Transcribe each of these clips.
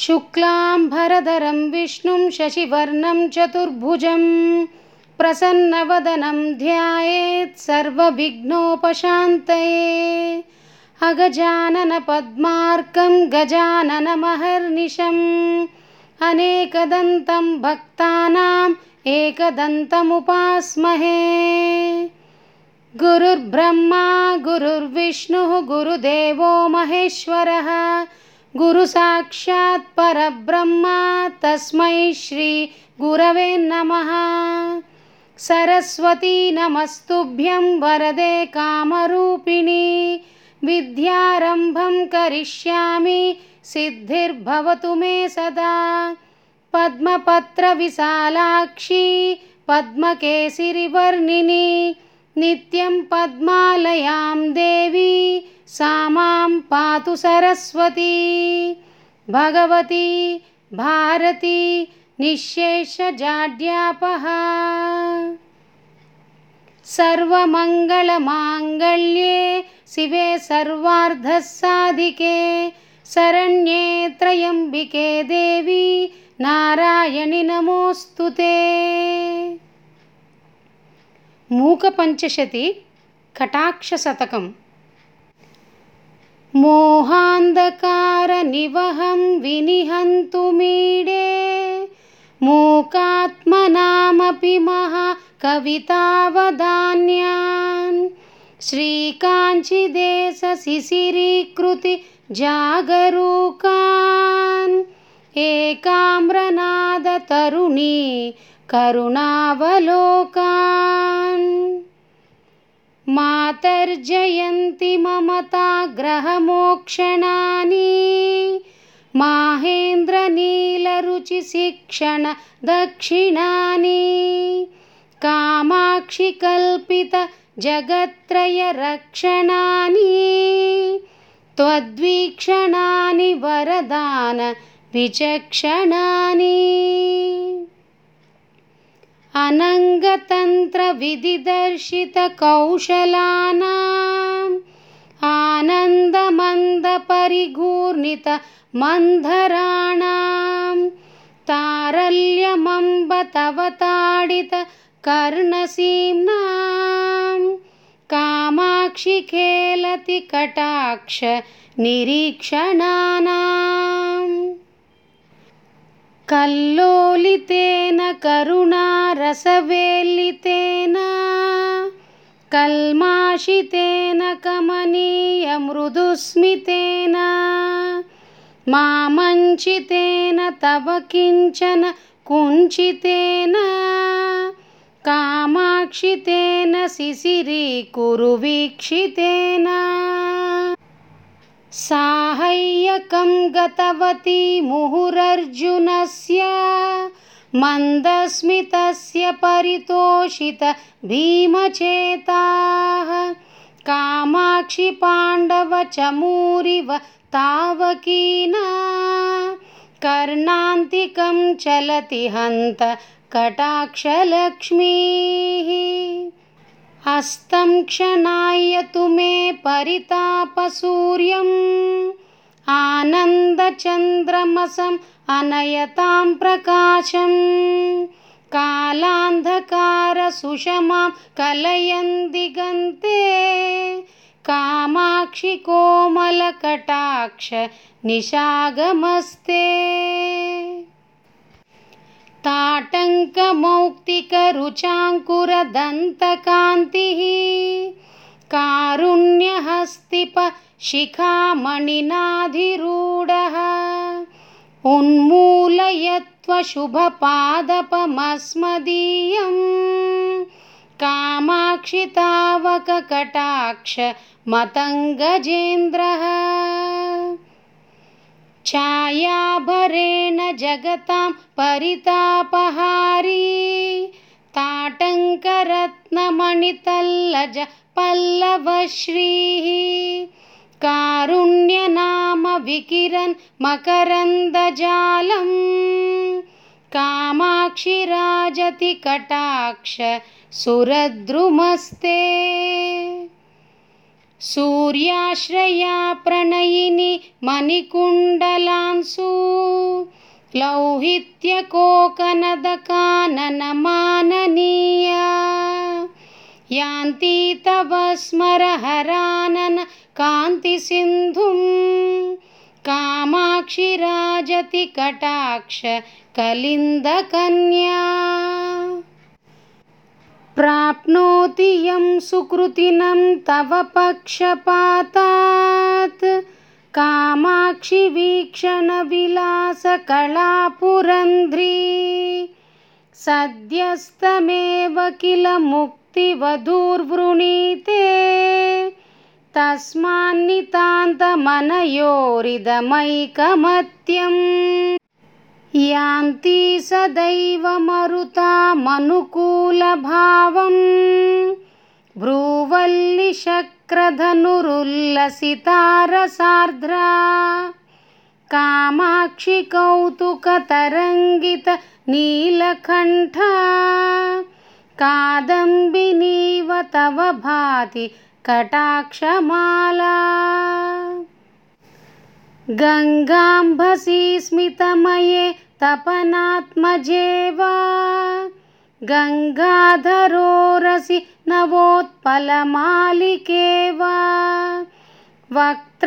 शुक्लाम्भरधरं विष्णुं शशिवर्णं चतुर्भुजं प्रसन्नवदनं ध्यायेत् सर्वविघ्नोपशान्तये। अगजाननपद्मार्कं गजाननमहर्निशम् अनेकदन्तं भक्तानाम् एकदन्तमुपास्महे। गुरुर्ब्रह्मा गुरुर्विष्णुः गुरुदेवो महेश्वरः गुरुसाक्षात् परब्रह्मा तस्मै श्रीगुरवे नमः। सरस्वती नमस्तुभ्यं वरदे कामरूपिणी विद्यारम्भं करिष्यामि सिद्धिर्भवतु मे सदा। पद्मपत्रविशालाक्षी पद्मकेसिरिवर्णिनी नित्यं पद्मालयां देवी सा मां पातु सरस्वती। भगवती भारती निःशेषजाड्यापः सर्वमङ्गलमाङ्गल्ये शिवे सर्वार्धसाधिके शरण्ये त्रयम्बिके देवी नारायणि नमोऽस्तु ते। मूकपञ्चशति कटाक्षशतकम् मोहान्धकारनिवहं विनिहन्तु मीडे। मूकात्मनामपि महाकवितावधान्यान्। श्रीकाञ्चिदेशशिशिरीकृति जागरूकान्। एकाम्रनादतरुणी करुणावलोकान् मातर्जयन्ति ममताग्रहमोक्षणानि। माहेन्द्रनीलरुचिशिक्षणदक्षिणानि कामाक्षि कल्पितजगत्त्रयरक्षणानि त्वद्वीक्षणानि वरदान विचक्षणानि अनङ्गतन्त्रविधिदर्शितकौशलानाम् आनन्दमन्दपरिघूर्णितमन्धराणां तारल्यमम्ब तव ताडितकर्णसीम्नां कामाक्षि खेलति ಕಲ್ಲೋಲಿತೇನ ಕರುಣಾ ರಸವೇಲಿತೇನ ಕಲ್ಮಾಷಿತೇನ ಕಮನೀಯ ಮೃದುಸ್ಮಿತೇನ ಮಾಮಂಚಿತೇನ ತವ ಕಿಂಚನ ಕುಂಚಿತೇನ ಕಾಮಾಕ್ಷಿತೇನ ಸಿಸಿರಿ ಕುರು ವೀಕ್ಷಿತೇನ साहय्यकं गतवती मुहुरर्जुनस्य मन्दस्मितस्य परितोषितभीमचेताः कामाक्षि पाण्डवचमूरिव तावकीना कर्णान्तिकं चलति हन्त कटाक्षलक्ष्मीः हस्तं क्षणायतु मे परितापसूर्यम्। आनन्दचन्द्रमसम् अनयतां प्रकाशं कालान्धकारसुषमां कलयन् दिगन्ते कामाक्षि कोमलकटाक्ष निशागमस्ते ताटङ्कमौक्तिकरुचाङ्कुरदन्तकान्तिः। कारुण्यहस्तिपशिखामणिनाधिरूढः। उन्मूलयत्वशुभपादपमस्मदीयं कामाक्षि तावककटाक्ष मतङ्गजेन्द्रः छायाभरेण जगतां परितापहारी ताटङ्करत्नमणितल्लज पल्लवश्रीः कारुण्यनाम विकिरन् मकरन्दजालं कामाक्षि राजति कटाक्ष सुरद्रुमस्ते सूर्याश्रया प्रणयिनि मणिकुण्डलांसु। लौहित्यकोकनदकाननमाननीया यान्ति तव स्मरहरानन कान्तिसिन्धुं कामाक्षि राजति कटाक्ष कलिन्दकन्या प्राप्नोति यं सुकृतिनं तव पक्षपातात्। कामाक्षि वीक्षणविलासकलापुरन्ध्री सद्यस्तमेव किल मुक्तिवधूर्वृणीते। तस्मान्नितान्तमनयोरिदमैकमत्यम् यान्ति सदैव मरुतामनुकूलभावं भ्रूवल्लिशक्रधनुरुल्लसितारसार्द्रा कामाक्षि कौतुकतरङ्गितनीलकण्ठा कादम्बिनीव तव भाति कटाक्षमाला गङ्गाम्भसि स्मितमये तपनात्मजे वा गङ्गाधरोरसि नवोत्पलमालिके वा वक्त्रप्रभासरसि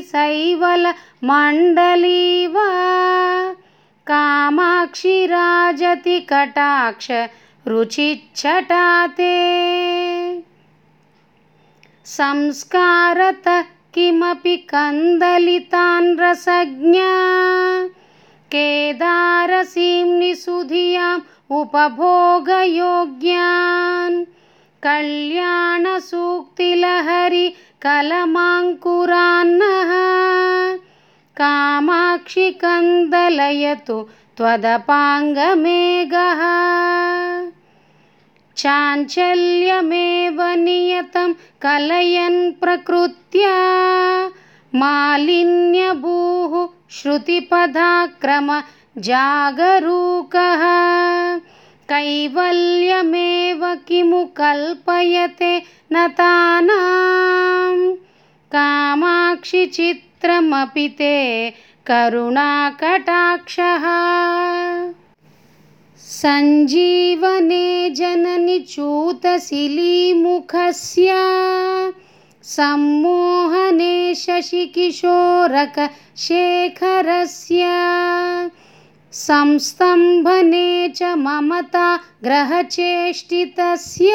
शैवलमण्डली वा कामाक्षि राजति रुचिच्छटाते। संस्कारत किमपि कन्दलितान् रसज्ञा। केदारसीम्नि सुधियाम् उपभोगयोग्यान्। कल्याणसूक्तिलहरि कलमाङ्कुरान्नः। कामाक्षि कन्दलयतु त्वदपाङ्गमेघः चाञ्चल्यमेव नियतं कलयन् प्रकृत्या। मालिन्यभूः श्रुतिपदाक्रमजागरूकः कैवल्यमेव किमु कल्पयते न तानां। कामाक्षि चित्रमपि ते करुणाकटाक्षः सञ्जीवने जननि च्यूतशिलीमुखस्य सम्मोहने शशिकिशोरकशेखरस्य संस्तम्भने च ममता ग्रहचेष्टितस्य।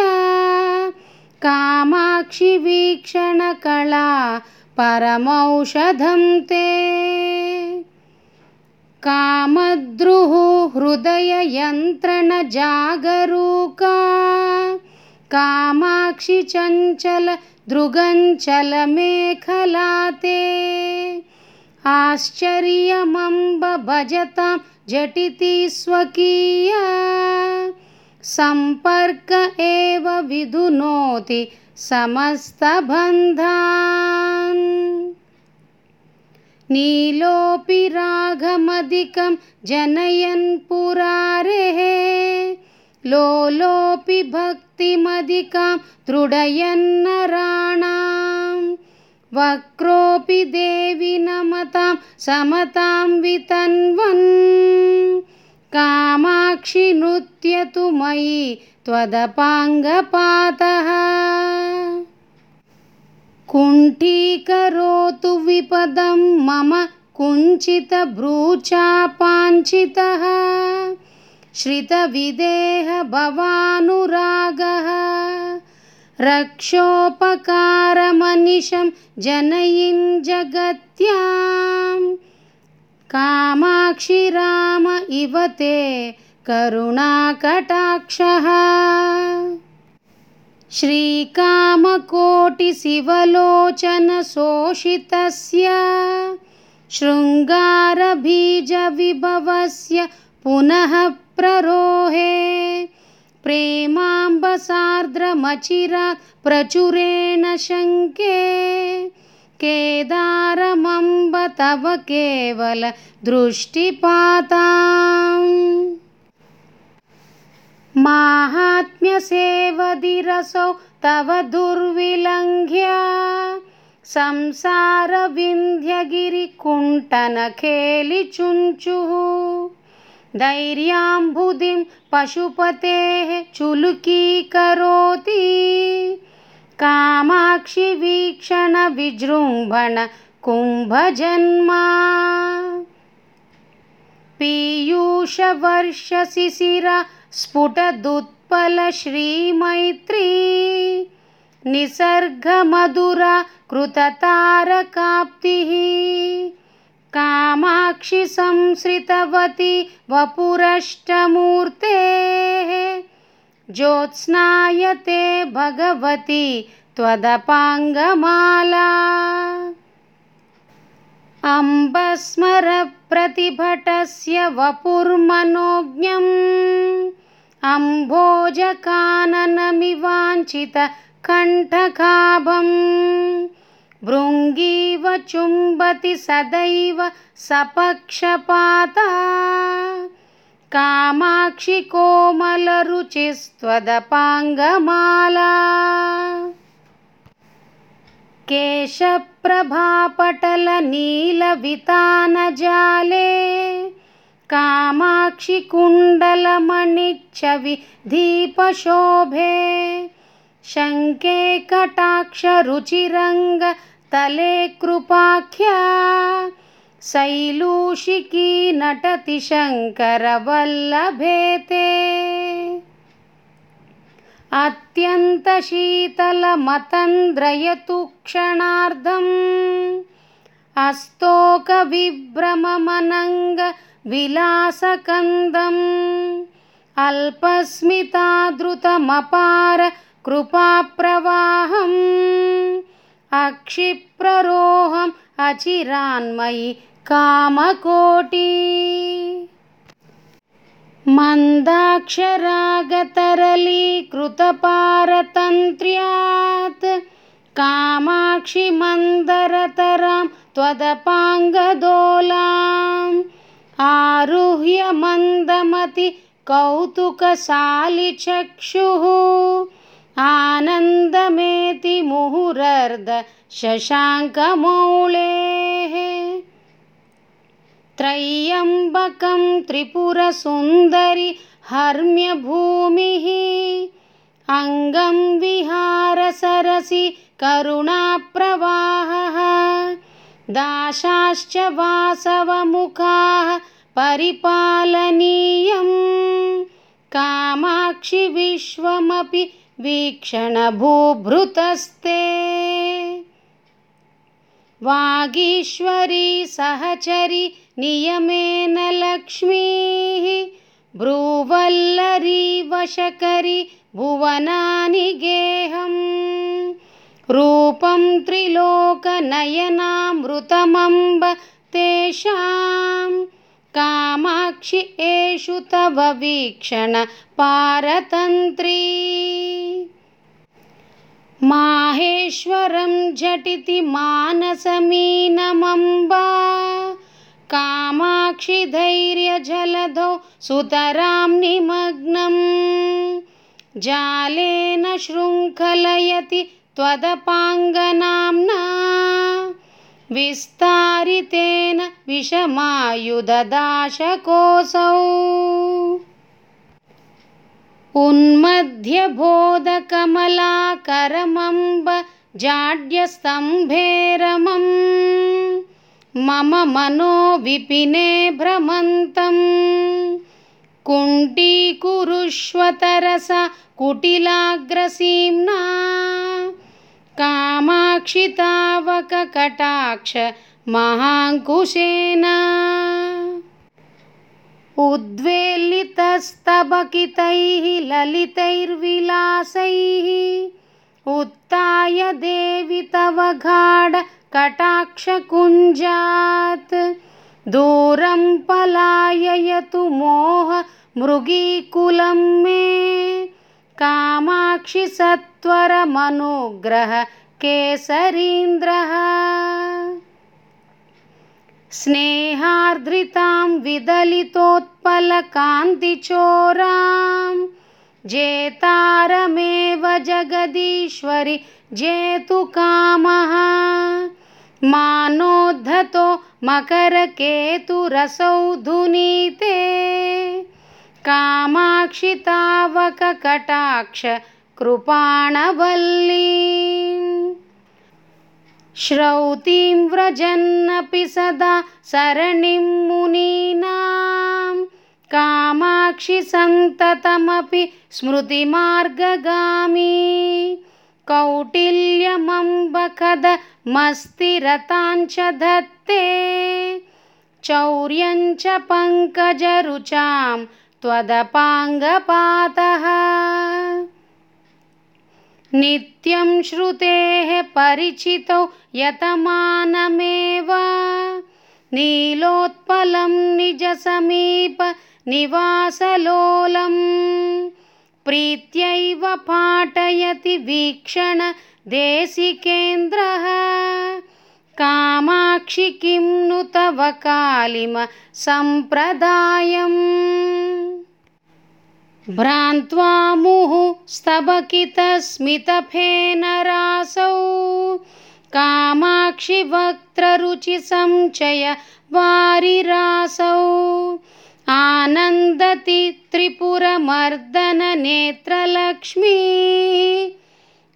कामाक्षि वीक्षणकला परमौषधं ते कामद्रुः हृदययन्त्रणजागरूका। कामाक्षि चञ्चल दृगञ्चलमेखला ते आश्चर्यमम्ब भजतां झटिति स्वकीया। सम्पर्क एव विधुनोति समस्तबन्धान् नीलोऽपि रागमधिकं जनयन् पुरारेः। लोलोऽपि भक्तिमधिकां दृढयन्नराणां वक्रोऽपि देवि नमतां समतां वितन्वन्। कामाक्षि नृत्यतु मयि त्वदपाङ्गपातः कुण्ठीकरोतु विपदं मम कुञ्चितभ्रूचापाञ्चितः। श्रितविदेह भवानुरागः। रक्षोपकारमनिशं जनयिन् जगत्यां। कामाक्षि राम इव ते करुणाकटाक्षः श्रीकामकोटिशिवलोचनशोषितस्य शृङ्गारबीजविभवस्य पुनः प्ररोहे प्रेमाम्बसार्द्रमचिरात् प्रचुरेण शङ्के केदारमम्ब तव केवल दृष्टिपाताम् माहात्म्यसेवधिरसौ तव दुर्विलङ्घ्य संसारविन्ध्यगिरिकुण्टनखेलिचुञ्चुः धैर्याम्बुधिं पशुपतेः चुलुकीकरोति कामाक्षि वीक्षणविजृम्भण कुम्भजन्मा पीयूषवर्षशिशिरा स्फुटदुत्पलश्रीमैत्री निसर्गमधुरा कृततारकाप्तिः कामाक्षि संसृतवती वपुरष्टमूर्तेः ज्योत्स्नायते भगवती त्वदपाङ्गमाला। अम्बस्मरप्रतिभटस्य वपुर्मनोज्ञम् अम्भोजकाननमिवाञ्छितकण्ठकाभम् भृङ्गीव चुम्बति सदैव सपक्षपाता। कामाक्षि कोमलरुचिस्त्वदपाङ्गमाला। केशप्रभापटलनीलवितानजाले कामाक्षि कुण्डलमणिच्छवि दीपशोभे। शङ्के कटाक्षरुचिरङ्गतले कृपाख्या। शैलूषिकी नटति शङ्करवल्लभे ते अत्यन्तशीतलमतन्द्रयतु क्षणार्धम् अस्तोकविभ्रममनङ्गविलासकन्दम् अल्पस्मितादृतमपार कृपाप्रवाहम्। अक्षिप्ररोहम् अचिरान्मयि कामकोटि। मन्दाक्षरागतरलीकृतपारतन्त्र्यात् कामाक्षि मन्दरतरां त्वदपाङ्गदोलाम् आरुह्य मन्दमति कौतुकशालिचक्षुः। आनन्दमेति मुहुरर्ध शशाङ्कमौळेः त्रय्यम्बकं त्रिपुरसुन्दरि हर्म्यभूमिः। अङ्गं विहारसरसि करुणाप्रवाहः दाशाश्च वासवमुखाः परिपालनीयं कामाक्षि विश्वमपि वीक्षणभूभृतस्ते। वागीश्वरी सहचरि नियमेन लक्ष्मीः। भ्रूवल्लरी वशकरि भुवनानि गेहम् रूपं त्रिलोकनयनामृतमम्ब तेषां। कामाक्षि एषु तव वीक्षण पारतन्त्री। माहेश्वरं झटिति मानसमीनमम्बा। कामाक्षि धैर्यजलधौ सुतरां निमग्नम्। जालेन शृङ्खलयति त्वदपाङ्गनाम्ना विस्तारितेन विषमायुधदाशकोऽसौ। उन्मध्यबोधकमलाकरमम्ब जाड्यस्तम्भे रमम् मम मनो विपिने भ्रमन्तं कुण्टीकुरुष्व तरसा कुटिलाग्रसीम्ना कामाक्षि तावककटाक्ष महाङ्कुशेन। उद्वेलितस्तबकितैः ललितैर्विलासैः उत्थाय देवि तव गाढकटाक्षकुञ्जात् दूरं पलाययतु मोह मृगीकुलं मे कामाक्षि सत्वरमनुग्रह केसरीन्द्रः स्नेहार्द्रितां विदलितोत्पलकान्तिचोरां। जेतारमेव जगदीश्वरि जेतुकामः मानोद्धतो मकरकेतुरसौ धुनीते। कामाक्षि तावककटाक्ष कृपाणवल्ली। श्रौतीं व्रजन्नपि सदा सरणिं मुनीनां। कामाक्षि सन्ततमपि स्मृतिमार्गगामी। कौटिल्यमम्बकदमस्तिरताञ्च धत्ते। चौर्यञ्च पङ्कजरुचां त्वदपाङ्गपातः। नित्यं श्रुतेः परिचितौ यतमानमेव। नीलोत्पलं निजसमीप निवासलोलम्। प्रीत्यैव पाठयति वीक्षण देशिकेन्द्रः। कामाक्षि किं नु तव कालिम सम्प्रदायम् भ्रान्त्वा मुहुस्तबकितस्मितफेनरासौ कामाक्षि वक्त्ररुचिसञ्चय वारिरासौ। आनन्दति त्रिपुरमर्दननेत्रलक्ष्मी।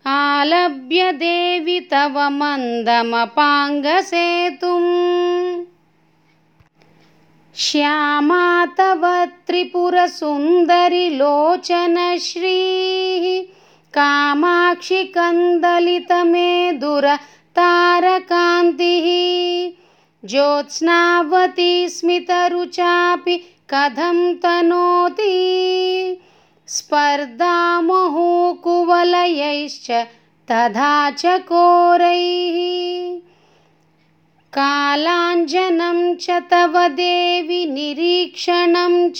आलभ्य देवि तव मन्दमपाङ्गसेतुम् श्यामा तव त्रिपुरसुन्दरि लोचनश्रीः कामाक्षि कन्दलितमेदुरतारकान्तिः ज्योत्स्नावती स्मितरुचापि कथं तनोति? स्पर्धामहुकुवलयैश्च तथा च कोरैः कालाञ्जनं च तव देवि निरीक्षणं च।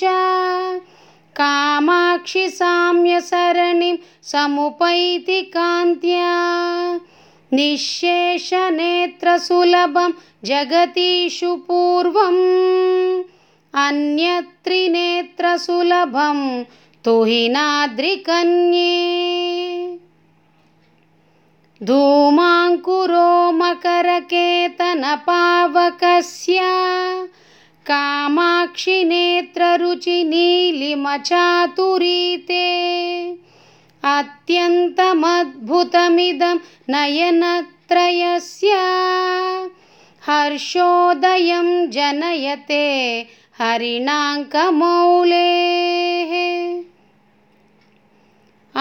कामाक्षि साम्यसरणिं समुपैति कान्त्या। निःशेषनेत्रसुलभं जगतीषु पूर्वम्। अन्यत्रिनेत्रसुलभं तुहिनाद्रिकन्ये धूमाङ्कुरो मकरकेतनपावकस्य कामाक्षि नेत्ररुचिनीलिमचातुरीते अत्यन्तमद्भुतमिदं नयनत्रयस्य हर्षोदयं जनयते हरिणाङ्कमौलेः।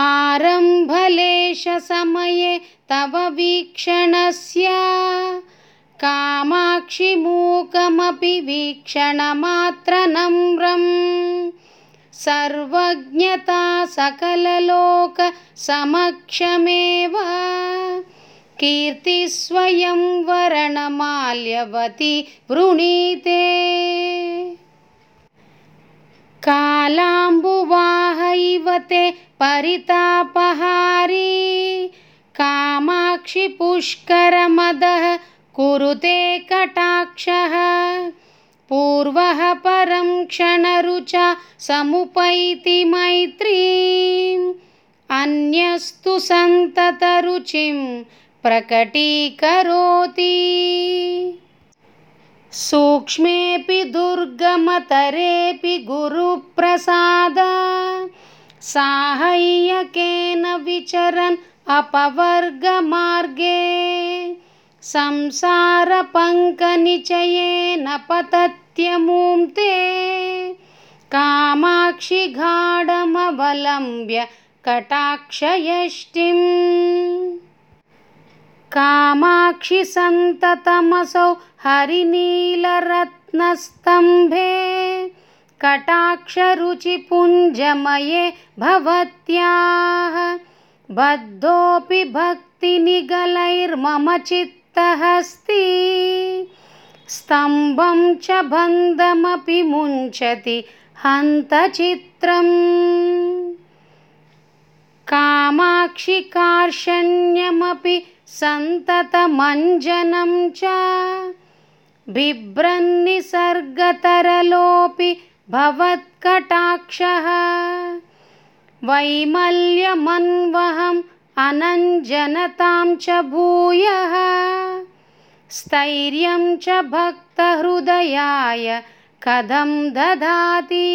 आरम्भलेशसमये तव वीक्षणस्य। कामाक्षि मूकमपि वीक्षणमात्रनम्रम् सर्वज्ञता सकललोकसमक्षमेव। कीर्तिस्वयं वरणमाल्यवती वृणीते। कालाम्बुवाह इव ते परितापहारी कामाक्षि पुष्करमदः कुरुते कटाक्षः। पूर्वः परं क्षणरुचा समुपैति मैत्रीम् अन्यस्तु सन्ततरुचिं प्रकटीकरोति। सूक्ष्मेऽपि दुर्गमतरेऽपि गुरुप्रसाद। साहाय्यकेन विचरन् अपवर्गमार्गे संसारपङ्कनिचयेन पतत्यमुं ते कामाक्षि गाढमवलम्ब्य कटाक्षयष्टिम्। कामाक्षि सन्ततमसौ हरिनीलरत्नस्तम्भे कटाक्षरुचिपुञ्जमये भवत्याः बद्धोऽपि भक्तिनिगलैर्मम चित्तहस्ति। स्तम्भं च बन्धमपि मुञ्चति हन्तचित्रम्। कामाक्षि कार्षण्यमपि सन्ततमञ्जनं च। बिभ्रन्निसर्गतरलोऽपि भवत्कटाक्षः वैमल्यमन्वहम् अनञ्जनतां च भूयः स्थैर्यं च भक्तहृदयाय कथं ददाति।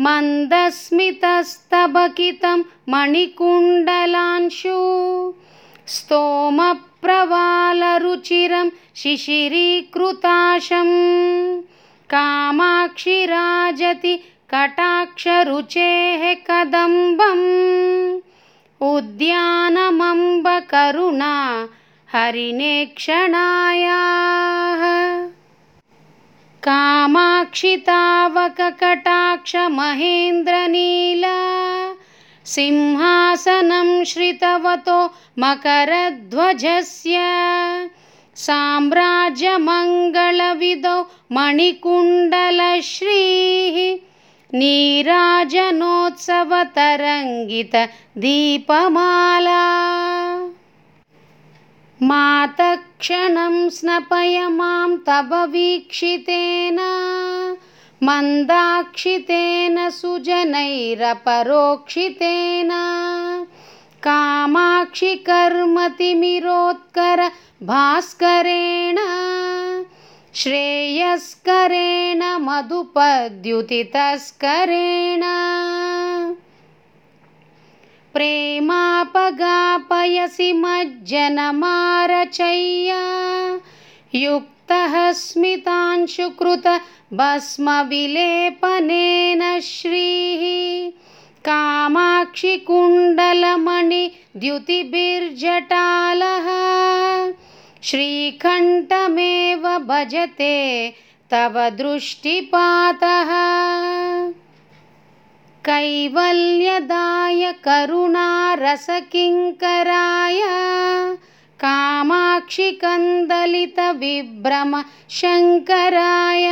मन्दस्मितस्तबकितं मणिकुण्डलांशु स्तोमप्रवालरुचिरं शिशिरीकृताशं कामाक्षि राजति कटाक्षरुचेः कदम्बम्। उद्यानमम्बकरुणा हरिणेक्षणायाः कामाक्षितावककटाक्षमहेन्द्रनीला सिंहासनं श्रितवतो मकरध्वजस्य। साम्राज्यमङ्गलविदौ मणिकुण्डलश्रीः नीराजनोत्सवतरङ्गितदीपमाला मातक्षणं स्नपय मां तव वीक्षितेन मन्दाक्षितेन सुजनैरपरोक्षितेन कामाक्षि कर्मतिमिरोत्कर भास्करेण श्रेयस्करेण मधुपद्युतितस्करेण। प्रेमापगापयसि मज्जनमारचय्या। युक्तः स्मितांशुकृत भस्मविलेपनेन श्रीः। कामाक्षिकुण्डलमणिद्युतिभिर्जटालः श्रीकण्ठमेव भजते तव दृष्टिपातः। कैवल्यदाय करुणारसकिङ्कराय कामाक्षिकन्दलितविभ्रम शङ्कराय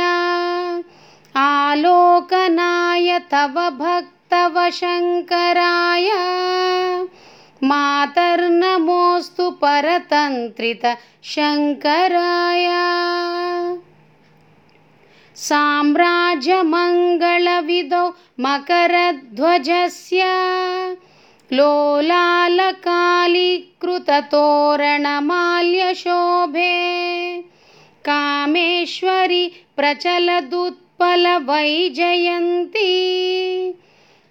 आलोकनाय तव भक्तव शङ्कराय मातर्नमोऽस्तु परतन्त्रित शङ्कराय। साम्राज्यमङ्गलविदौ मकरध्वजस्य लोलालकालीकृततोरणमाल्यशोभे कामेश्वरि प्रचलदुत्पलवैजयन्ती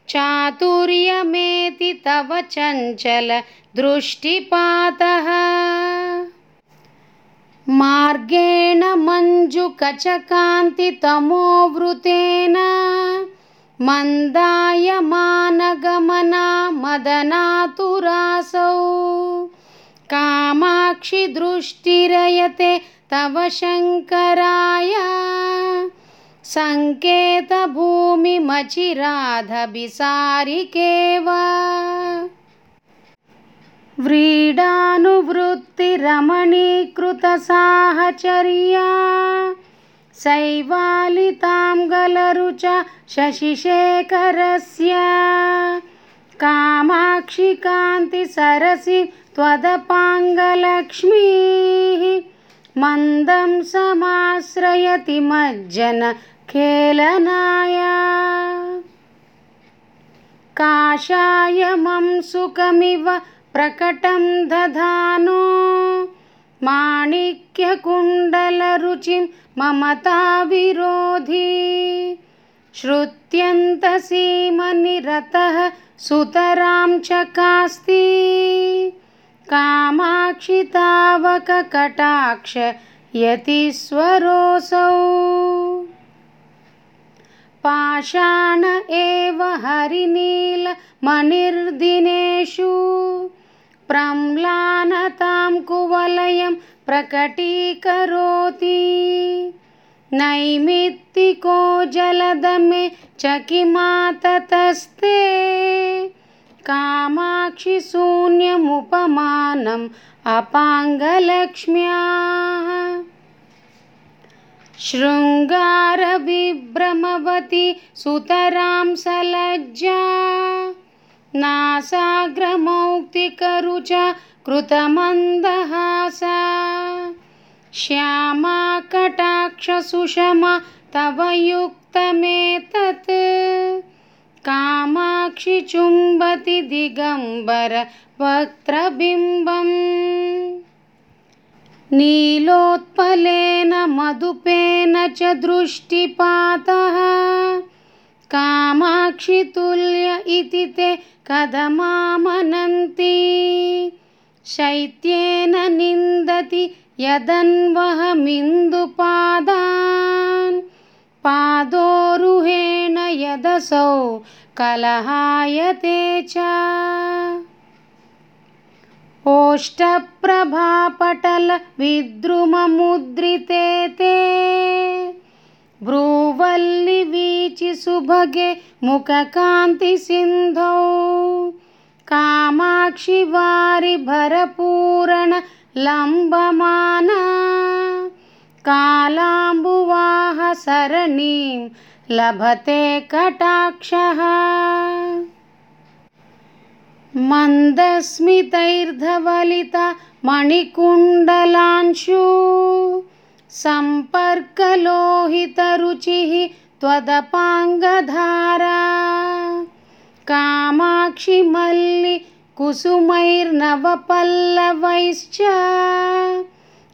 चातुर्यमेति तव चञ्चल दृष्टिपातः। मार्गेण मञ्जुकचकान्तितमोवृतेन मन्दायमानगमना मदनातुरासौ कामाक्षि दृष्टिरयते तव शङ्कराय सङ्केतभूमिमचिराधभिसारिकेव व्रीडानुवृत्तिरमणीकृतसाहचर्या। शैवालितां गलरुचा शशिशेखरस्य। कामाक्षिकान्तिसरसि त्वदपाङ्गलक्ष्मीः। मन्दं समाश्रयति मज्जन खेलनाय काषायमं सुखमिव प्रकटं दधानो। माणिक्यकुण्डलरुचिं ममताविरोधी श्रुत्यन्तसीमनिरतः सुतरां चकास्ति। कामाक्षि तावककटाक्ष यतिस्वरोऽसौ पाषाण एव हरिनीलमणिर्दिनेषु प्रम्लानतां कुवलयं प्रकटीकरोति। नैमित्तिको जलदमे चकिमाततस्ते। कामाक्षि शून्यमुपमानम् अपाङ्गलक्ष्म्याः शृङ्गारविभ्रमवती सुतरां सलज्जा नासाग्रमौक्तिकरुचा कृतमन्दहासा। श्यामा कटाक्षसुषमा तव युक्तमेतत्। कामाक्षि चुम्बति दिगम्बर वक्त्रबिम्बम् नीलोत्पलेन मधुपेन च दृष्टिपातः। कामाक्षितुल्य इति ते कथमामनन्ति शैत्येन निन्दति यदन्वहमिन्दुपादान्। पादोरुहेण यदसौ कलहायते च ओष्ठप्रभापटलविद्रुममुद्रिते ते भ्रूवल्लिवीचि सुभगे मुखकान्तिसिन्धौ। कामाक्षि वारिभरपूरणलम्बमाना कालाम्बुवाहसरणीं लभते कटाक्षः मन्दस्मितैर्धवलिता मणिकुण्डलांशु। सम्पर्कलोहितरुचिः त्वदपाङ्गधारा। कामाक्षि मल्लिकुसुमैर्नवपल्लवैश्च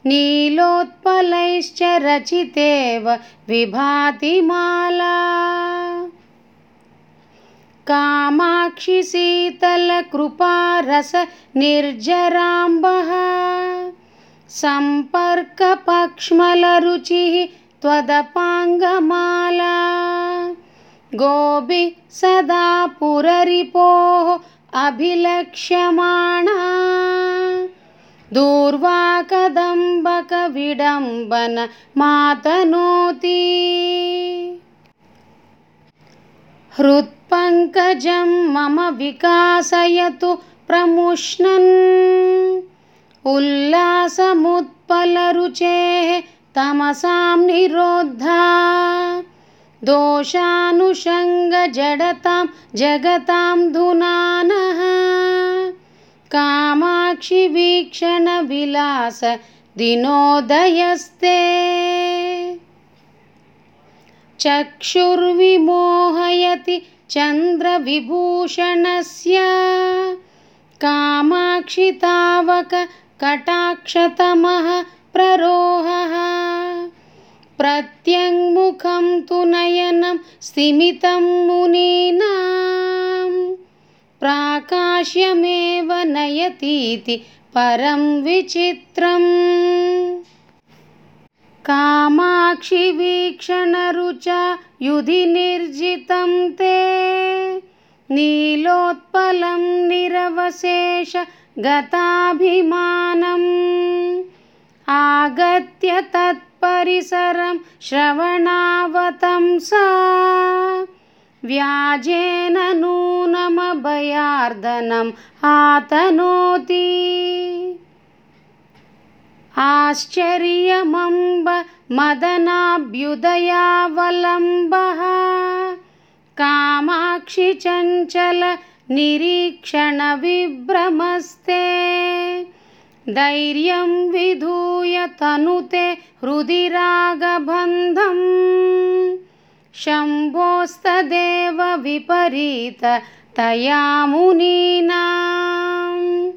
नीलोत्पलैश्च रचितेव विभाति माला कामाक्षि शीतलकृपारसनिर्जराम्बः सम्पर्कपक्ष्मलरुचिः त्वदपाङ्गमाला। गोभिः सदा पुररिपोः अभिलक्ष्यमाणा। दूर्वाकदम्बकविडम्बन मातनोति हृत्पङ्कजं मम विकासयतु प्रमुष्णन्। उल्लासमुत्पलरुचेः तमसां निरोद्धा। दोषानुषङ्गजडतां जगतां धुनानः। कामाक्षि वीक्षणविलास दिनोदयस्ते चक्षुर्विमोहयति चन्द्रविभूषणस्य। कामाक्षि तावक कटाक्षतमः प्ररोहः। प्रत्यङ्मुखं तु नयनं स्तिमितं मुनीनां प्राकाश्यमेव नयतीति परं विचित्रम् कामाक्षि वीक्षणरुचा युधि निर्जितं ते। नीलोत्पलं निरवशेष गताभिमानम्। आगत्य तत्परिसरं श्रवणावतंसा व्याजेन नूनमभयार्दनम् आतनोति आश्चर्यमम्ब मदनाभ्युदयावलम्बः। कामाक्षि चञ्चल निरीक्षणविभ्रमस्ते। धैर्यं विधूय तनुते हृदि रागबन्धम् शम्भोस्तदेव विपरीत तया मुनीनाम्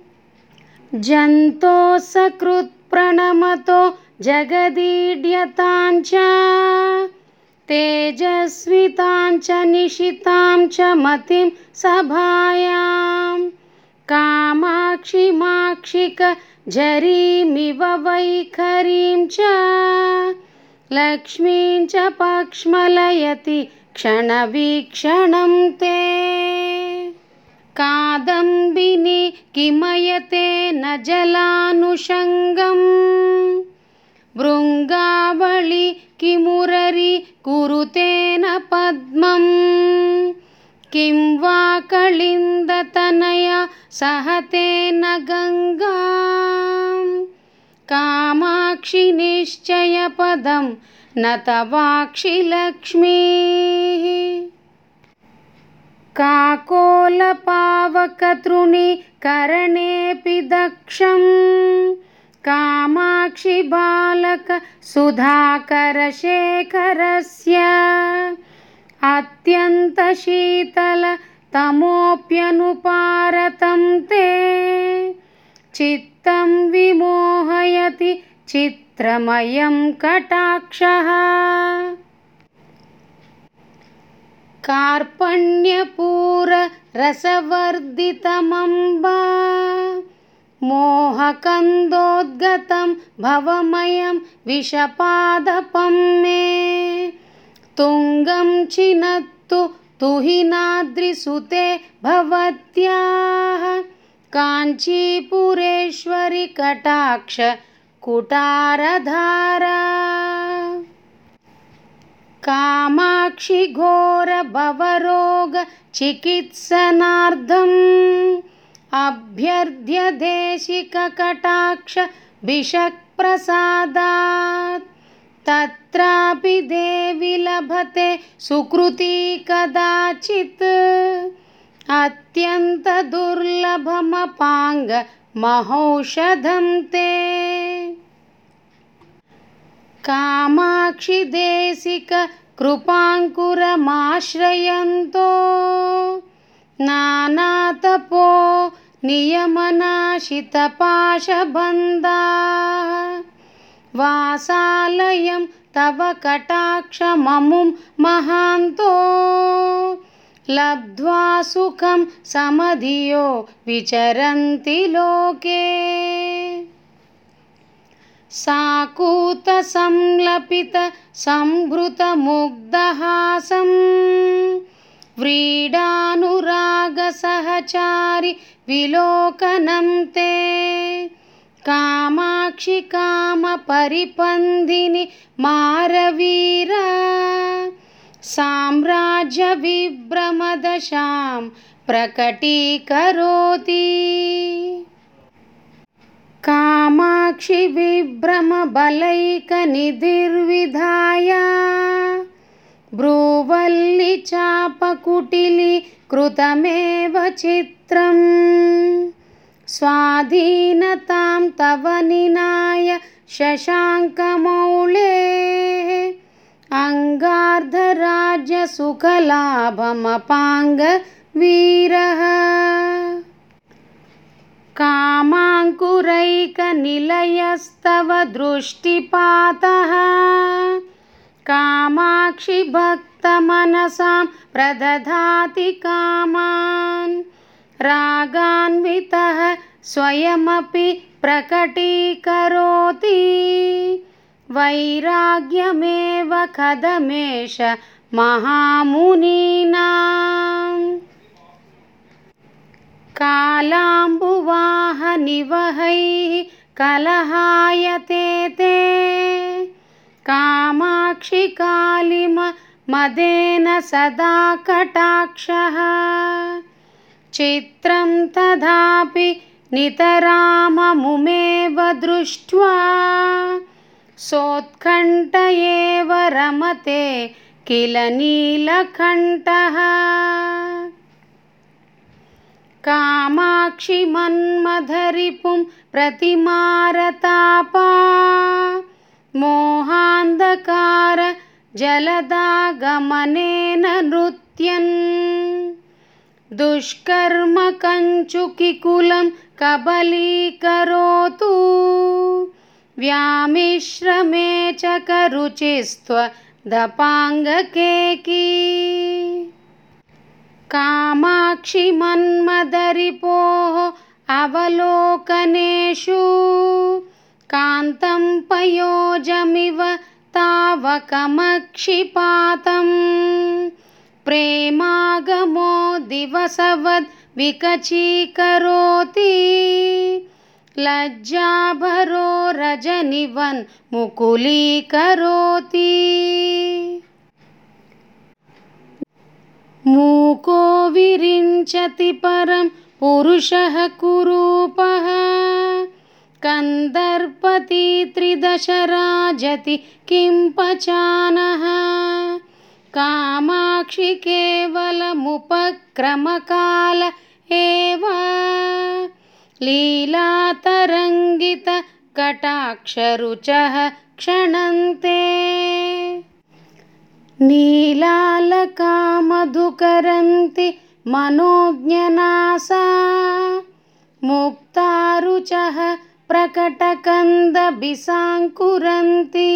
जन्तो सकृत्प्रणमतो जगदीड्यताञ्च तेजस्विताञ्च निशितां च मतिं सभायां। कामाक्षिमाक्षिकझरीमिव वैखरीं च लक्ष्मीं च पक्ष्मलयति क्षणवीक्षणं ते कादम्बिनी किमयते न जलानुषङ्गम्? भृङ्गावळि किमुररि कुरुतेन पद्मम्? किं वा कलिन्दतनया सहतेन गङ्गां कामाक्षि निश्चयपदं न तवाक्षि लक्ष्मीः काकोलपावकतृणीकरणेऽपि दक्षं कामाक्षि बालक सुधाकरशेखरस्य अत्यन्तशीतलतमोऽप्यनुपारतं ते। चित्तं विमोहयति चित्रमयं कटाक्षः कार्पण्यपूररसवर्धितमम्ब मोहकन्दोद्गतं भवमयं विषपादपं मे तुङ्गं चिनत्तु तुहिनाद्रिसुते भवत्याः काञ्चीपुरेश्वरि कटाक्ष कुटारधारा कामाक्षि घोरभवरोगचिकित्सनार्थम् अभ्यर्ध्य देशिककटाक्ष विषक्प्रसादात् तत्रापि देवि लभते सुकृती कदाचित्। अत्यन्तदुर्लभमपाङ्गमहौषधं ते। कामाक्षि देशिककृपाङ्कुरमाश्रयन्तो नानातपो नियमनाशितपाशबन्धाः। वासालयं तव कटाक्षममुं महान्तो। लब्ध्वा सुखं समधियो विचरन्ति लोके साकूतसंलपितसंभृतमुग्धहासं व्रीडानुरागसहचारि विलोकनं ते कामाक्षि कामपरिपन्दिनि मारवीर साम्राज्यविभ्रमदशां प्रकटीकरोति कामाक्षि विभ्रमबलैकनिधिर्विधाय ब्रूवल्लिचापकुटिलीकृतमेव चित्रम्। स्वाधीनतां तव निनाय शशाङ्कमौळेः अङ्गार्धराज्यसुखलाभमपाङ्गवीरः कामाङ्कुरैकनिलयस्तव दृष्टिपातः। कामाक्षि भक्तमनसां प्रदधाति कामान्। रागान्वितः स्वयमपि प्रकटीकरोति। वैराग्यमेव कदमेष महामुनीनाम्। कालाम्बुवाहनिवहैः कलहायते ते। कामाक्षि कालिमदेन सदा कटाक्षः। चित्रं तथापि नितराममुमेव दृष्ट्वा सोत्कण्ठ एव रमते किल नीलकण्ठः कामाक्षि मन्मथरिपुं प्रतिमारतापा। मोहान्धकार जलदागमनेन नृत्यन्। दुष्कर्मकञ्चुकिकुलं कबलीकरोतु। व्यामिश्रमे चकरुचिस्त्वदपाङ्गकेकी कामाक्षि मन्मदरिपोः अवलोकनेषु कान्तं पयोजमिव तावकमक्षिपातं। प्रेमागमो दिवसवद् विकचीकरोति। लज्जाभरो रजनिवन् मुकुलीकरोति मूको विरिञ्चति परं पुरुषः कुरूपः। कन्दर्पति त्रिदश राजति किं पचानः? कामाक्षि केवलमुपक्रमकाल एव। लीलातरङ्गितकटाक्षरुचः क्षणन्ते नीलालकामधुकरन्ति मनोज्ञनासा। मुक्तारुचः प्रकटकन्दबिसाङ्कुरन्ति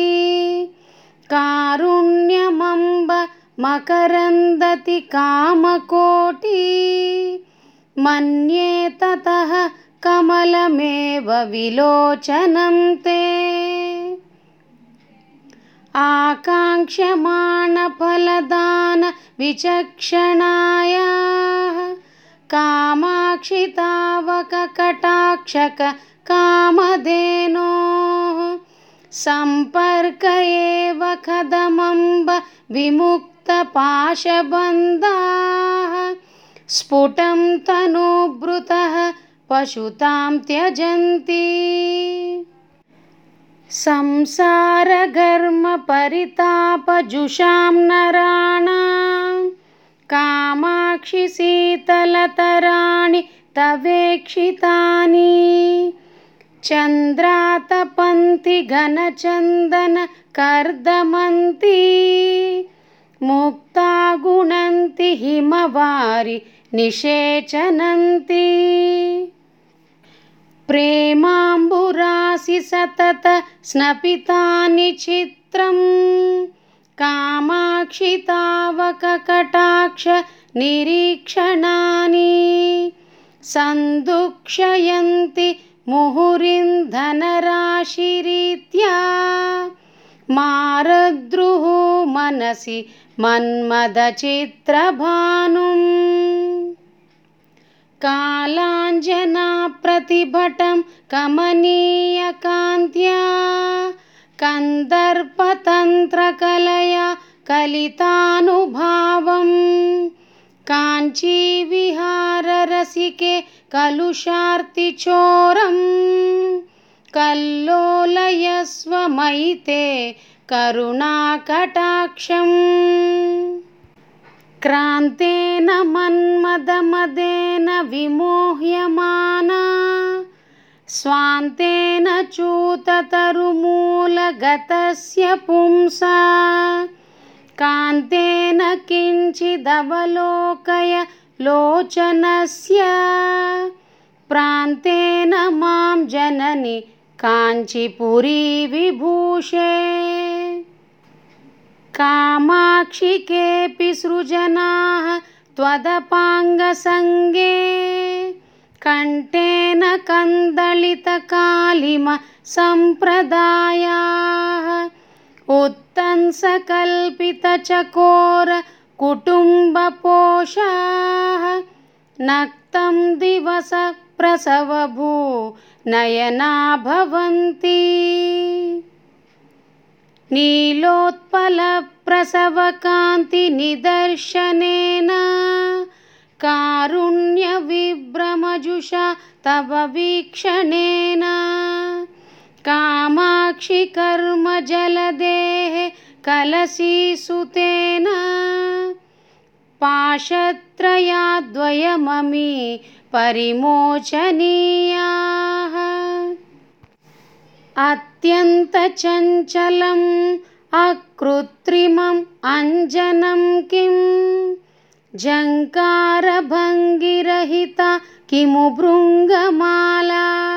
कारुण्यमम्ब मकरन्दति कामकोटि। मन्ये ततः कमलमेव विलोचनं ते आकाङ्क्षमाणफलदानविचक्षणाया कामाक्षितावककटाक्षक कामधेनोः सम्पर्क एव कदमम्ब विमुक्तपाशबन्धाः स्फुटं तनुभृतः पशुतां त्यजन्ति संसारघर्मपरितापजुषां नराणां कामाक्षि शीतलतराणि तवेक्षितानि। चन्द्रातपन्ति घनचन्दनकर्दमन्ति मुक्ता गुणन्ति हिमवारि निषेचनन्ति प्रेमाम्बुरासि सतत स्नपितानि चित्रं कामाक्षि तावककटाक्ष निरीक्षणानि। सन्दुक्षयन्ति मुहुरिन्धनराशिरीत्या। मारद्रुः मनसि मन्मदचित्रभानुम् कालाञ्जनाप्रतिभटं कमनीयकान्त्या कन्दर्पतन्त्रकलया कलितानुभावं काञ्चीविहाररसिके कलुषार्तिचोरं कल्लोलयस्व मयि ते करुणाकटाक्षम् क्रान्तेन मन्मदमदेन विमोह्यमाना स्वान्तेन चूततरुमूलगतस्य पुंसा कान्तेन किञ्चिदवलोकय लोचनस्य प्रान्तेन मां जननि काञ्चीपुरी विभूषे कामाक्षि केऽपि सृजनाः त्वदपाङ्गसङ्गे। कण्ठेन कन्दलितकालिमसम्प्रदायाः उत्तंसकल्पितचकोरकुटुम्बपोषाः नक्तं दिवसप्रसवभू नयना भवन्ति नीलोत्पलप्रसवकान्तिनिदर्शनेन कारुण्यविभ्रमजुषा तव वीक्षणेन कामाक्षि कर्मजलदेः कलसीसुतेन पाशत्रयाद्वयममी परिमोचनीयाः अत्यन्तचञ्चलम् अकृत्रिमम् अञ्जनं किं? झङ्कारभङ्गिरहिता किमु भृङ्गमाला?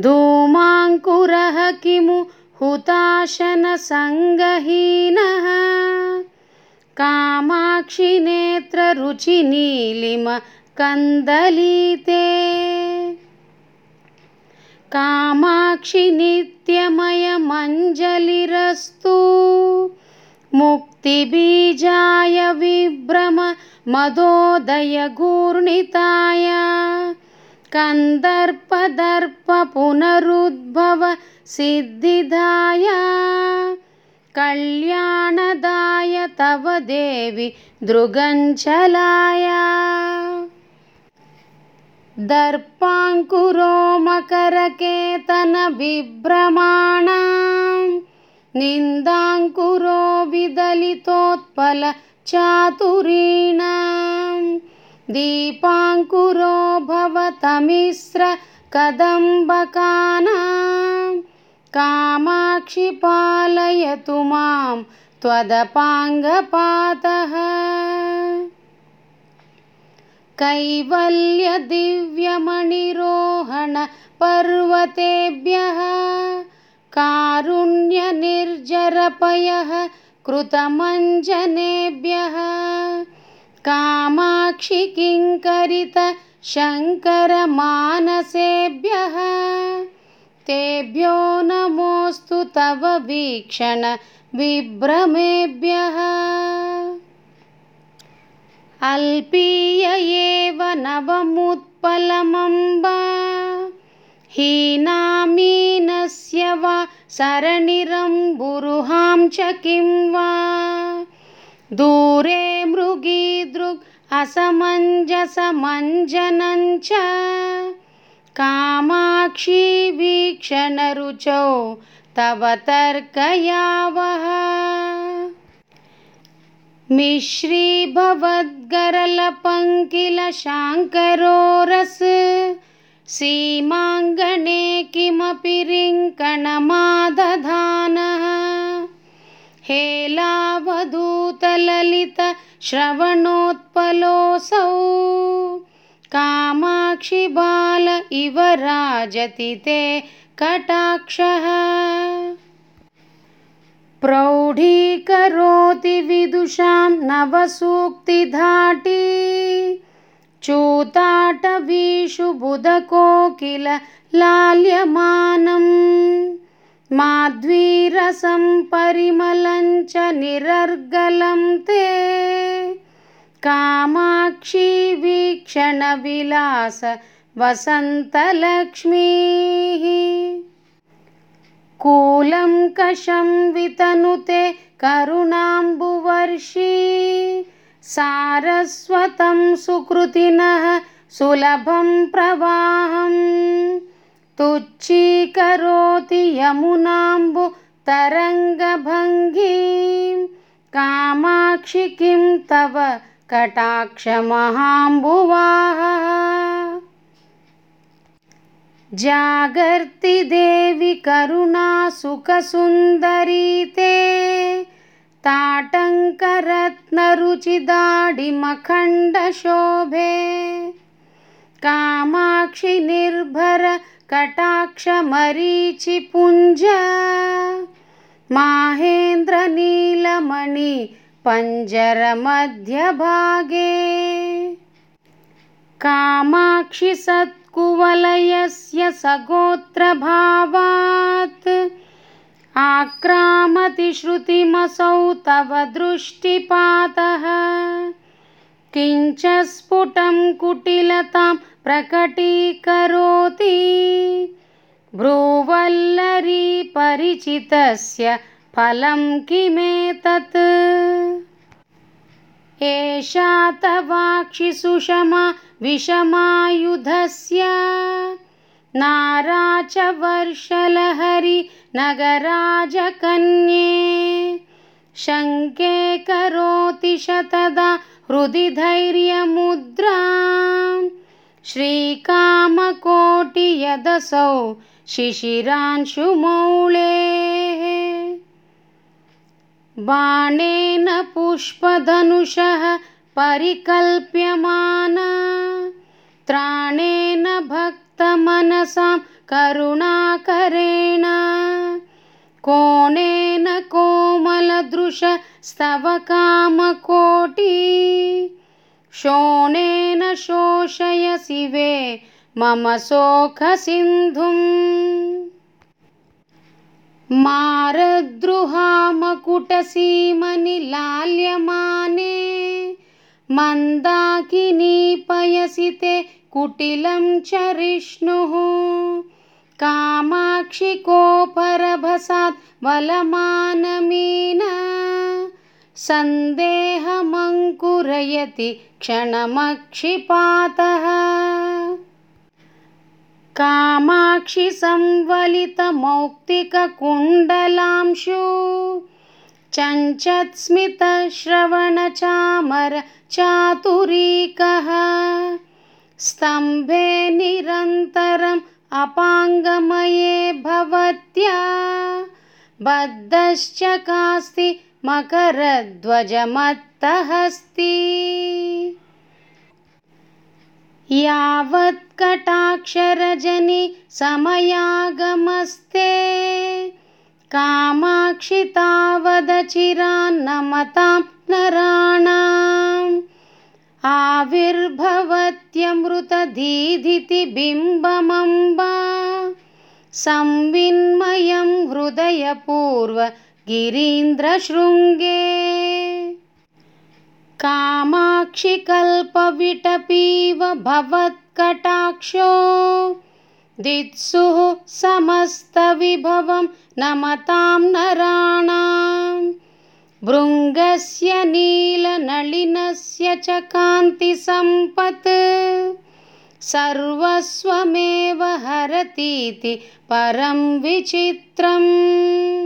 धूमाङ्कुरः किमु हुताशनसङ्गहीनः? कामाक्षि नेत्ररुचिनीलिमकन्दलीते कामाक्षि नित्यमयमञ्जलिरस्तु। मुक्तिबीजाय विभ्रम मदोदयघूर्णिताय कन्दर्पदर्प पुनरुद्भव सिद्धिदाय। कल्याणदाय तव देवि दृगञ्चलाय दर्पाङ्कुरो मकरकेतनबिभ्रमाणां निन्दाङ्कुरो विदलितोत्पलचातुरीणां दीपाङ्कुरो भवतमिस्र कदम्बकानां कामाक्षि पालयतु मां त्वदपाङ्गपातः कैवल्यदिव्यमणिरोहणपर्वतेभ्यः कारुण्यनिर्जरपयः कृतमञ्जनेभ्यः कामाक्षि किङ्करित शङ्करमानसेभ्यः तेभ्यो नमोऽस्तु तव वीक्षण विभ्रमेभ्यः अल्पीय एव नवमुत्पलमम्बा। हीनामीनस्य वा सरणिरम्बुरुहां च किं वा? दूरे मृगीदृग् असमञ्जसमञ्जनं च। कामाक्षी वीक्षणरुचौ तव तर्कयावः मिश्रीभवद्गरलपङ्किलशाङ्करोरस। सीमाङ्गणे किमपि रिङ्कणमादधानः। हेलावधूतललितश्रवणोत्पलोऽसौ कामाक्षि बाल इव राजति ते कटाक्षः प्रौढीकरोति विदुषां नवसूक्तिधाटी। चूताटवीषु बुधकोकिल लाल्यमानं माध्वीरसं परिमलं च निरर्गलं ते। कामाक्षी वीक्षणविलास वसन्तलक्ष्मीः कूलं कषं वितनुते करुणाम्बुवर्षी? सारस्वतं सुकृतिनः सुलभं प्रवाहं तुच्छीकरोति यमुनाम्बु तरङ्गभङ्गीं। कामाक्षि किं तव कटाक्षमहाम्बुवाहः जागर्ति देवि करुणा सुखसुन्दरी ते। ताटङ्करत्नरुचिदाडिमखण्डशोभे। कामाक्षि निर्भर कटाक्षमरीचिपुञ्ज। माहेन्द्रनीलमणि पञ्जरमध्यभागे। कामाक्षि सत्कुवलयस्य सगोत्रभावात् आक्रामति श्रुतिमसौ तव दृष्टिपातः। किञ्च स्फुटं कुटिलतां प्रकटीकरोति। भ्रूवल्लरी परिचितस्य फलं किमेतत् एषा तवाक्षि सुषमा विषमायुधस्य। नारा च वर्षलहरि नगराजकन्ये। शङ्के करोति शतदा हृदि धैर्यमुद्रां श्रीकामकोटियदसौ शिशिरांशुमौळेः बाणेन पुष्पधनुषः परिकल्प्यमाना। त्राणेन भक्तमनसां करुणाकरेण। कोणेन कोमलदृशस्तव कामकोटि। शोणेन शोषय शिवे मम शोकसिन्धुम् मारद्रुहामकुटसीमनिलाल्यमाने मन्दाकिनीपयसि ते कुटिलं चरिष्णुः। कामाक्षि कोपरभसात् वलमानमीना सन्देहमङ्कुरयति क्षणमक्षिपातः कामाक्षि संवलितमौक्तिककुण्डलांशु। चञ्चत्स्मितश्रवणचामर चातुरीकः। स्तम्भे निरन्तरम् अपाङ्गमये भवत्या। बद्धश्च कास्ति मकरध्वजमत्तहस्ति यावत्कटाक्षरजनि समयागमस्ते। कामाक्षि तावदचिरान्नमतां नराणाम् आविर्भवत्यमृतधीधितिबिम्बमम्बा संविन्मयं हृदयपूर्वगिरीन्द्रशृङ्गे कामाक्षि कल्पविटपीव भवत्कटाक्षो। दित्सुः समस्तविभवं नमतां नराणाम्। भृङ्गस्य नीलनलिनस्य च कान्तिसम्पत्। सर्वस्वमेव हरतीति परं विचित्रम्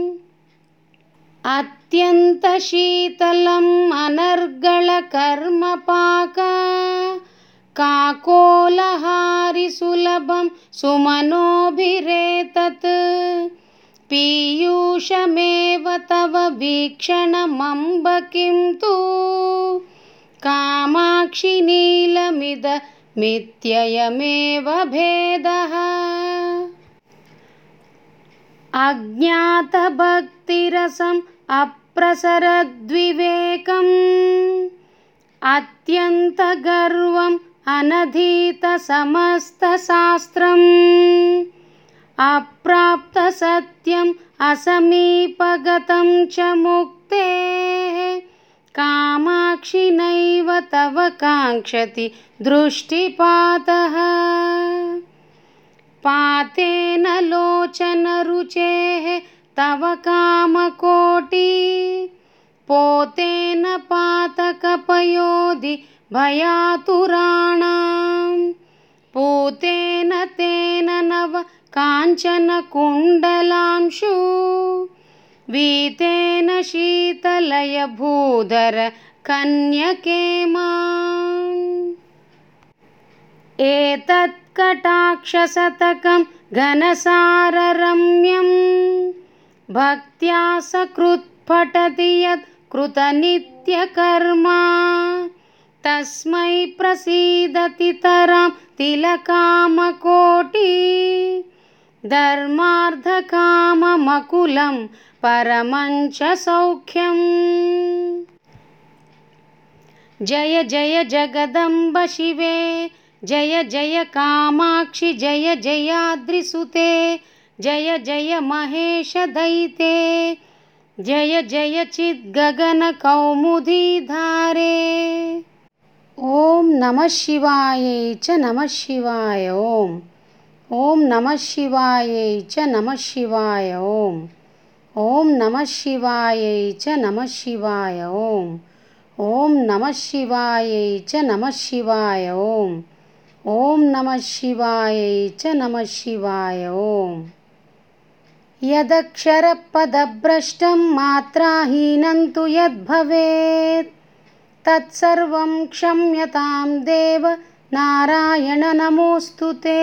अत्यन्तशीतलम् अनर्गळकर्मपाक काकोलहारिसुलभं सुमनोभिरेतत्। पीयूषमेव तव वीक्षणमम्ब किं तु कामाक्षि नीलमिदमित्ययमेव भेदः। अज्ञातभक्तिरसम् अप्रसरद्विवेकम् अत्यन्तगर्वम् अनधीतसमस्तशास्त्रम् अप्राप्तसत्यम् असमीपगतं च मुक्तेः कामाक्षि नैव तव काङ्क्षति दृष्टिपातः पातेन लोचनरुचेः तव कामकोटि। पोतेन पातकपयोधि भयातुराणां पूतेन तेन नव काञ्चनकुण्डलांशु। वीतेन शीतलयभूधर कन्यके माम्। एतत्कटाक्षशतकं घनसाररम्यं भक्त्या सकृत्पठति यत् कृतनित्यकर्मा। तस्मै प्रसीदति तरां तिलकामकोटि। धर्मार्थकाममकुलं परमञ्च सौख्यम् जय जय जगदम्ब शिवे। जय जय कामाक्षि। जय जयाद्रिसुते जय जय महेशदयिते जय जय चिद्गगनकौमुदीधारे ॐ नमः शिवायै च नमः शिवाय ॐ ॐ नमः शिवायै च नमः शिवाय ॐ ॐ नमः शिवायै च नमः शिवाय ॐ ॐ नमः शिवायै च नमः शिवाय ॐ ॐ नमः शिवायै च नमः शिवाय ॐ यदक्षरपदभ्रष्टं मात्राहीनं तु यद्भवेत्। तत्सर्वं क्षम्यतां देव नारायण नमोऽस्तु ते